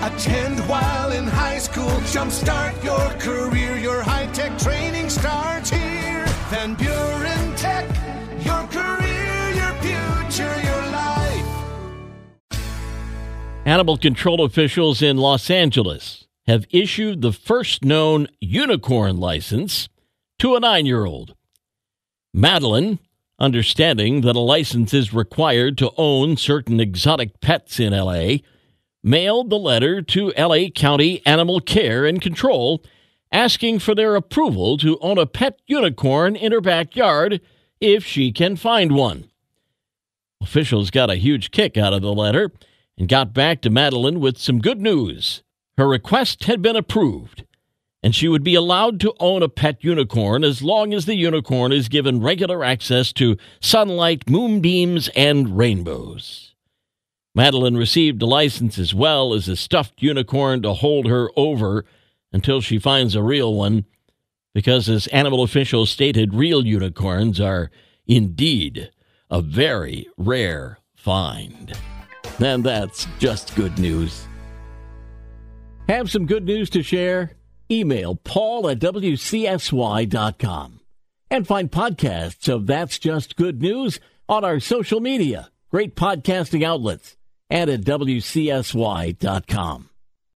Attend while in high school. Jumpstart your career. Your high tech training starts here. Van Buren Tech. Your career, your future, your life. Animal control officials in Los Angeles have issued the first known unicorn license to a nine year old. Madeline, understanding that a license is required to own certain exotic pets in LA, mailed the letter to LA County Animal Care and Control asking for their approval to own a pet unicorn in her backyard if she can find one. Officials got a huge kick out of the letter and got back to Madeline with some good news. Her request had been approved, and she would be allowed to own a pet unicorn as long as the unicorn is given regular access to sunlight, moonbeams, and rainbows. Madeline received a license as well as a stuffed unicorn to hold her over until she finds a real one, because as animal officials stated, real unicorns are indeed a very rare find. And that's just good news. Have some good news to share? Email paul at wcsy.com and find podcasts of That's Just Good News on our social media, great podcasting outlets, and at wcsy.com.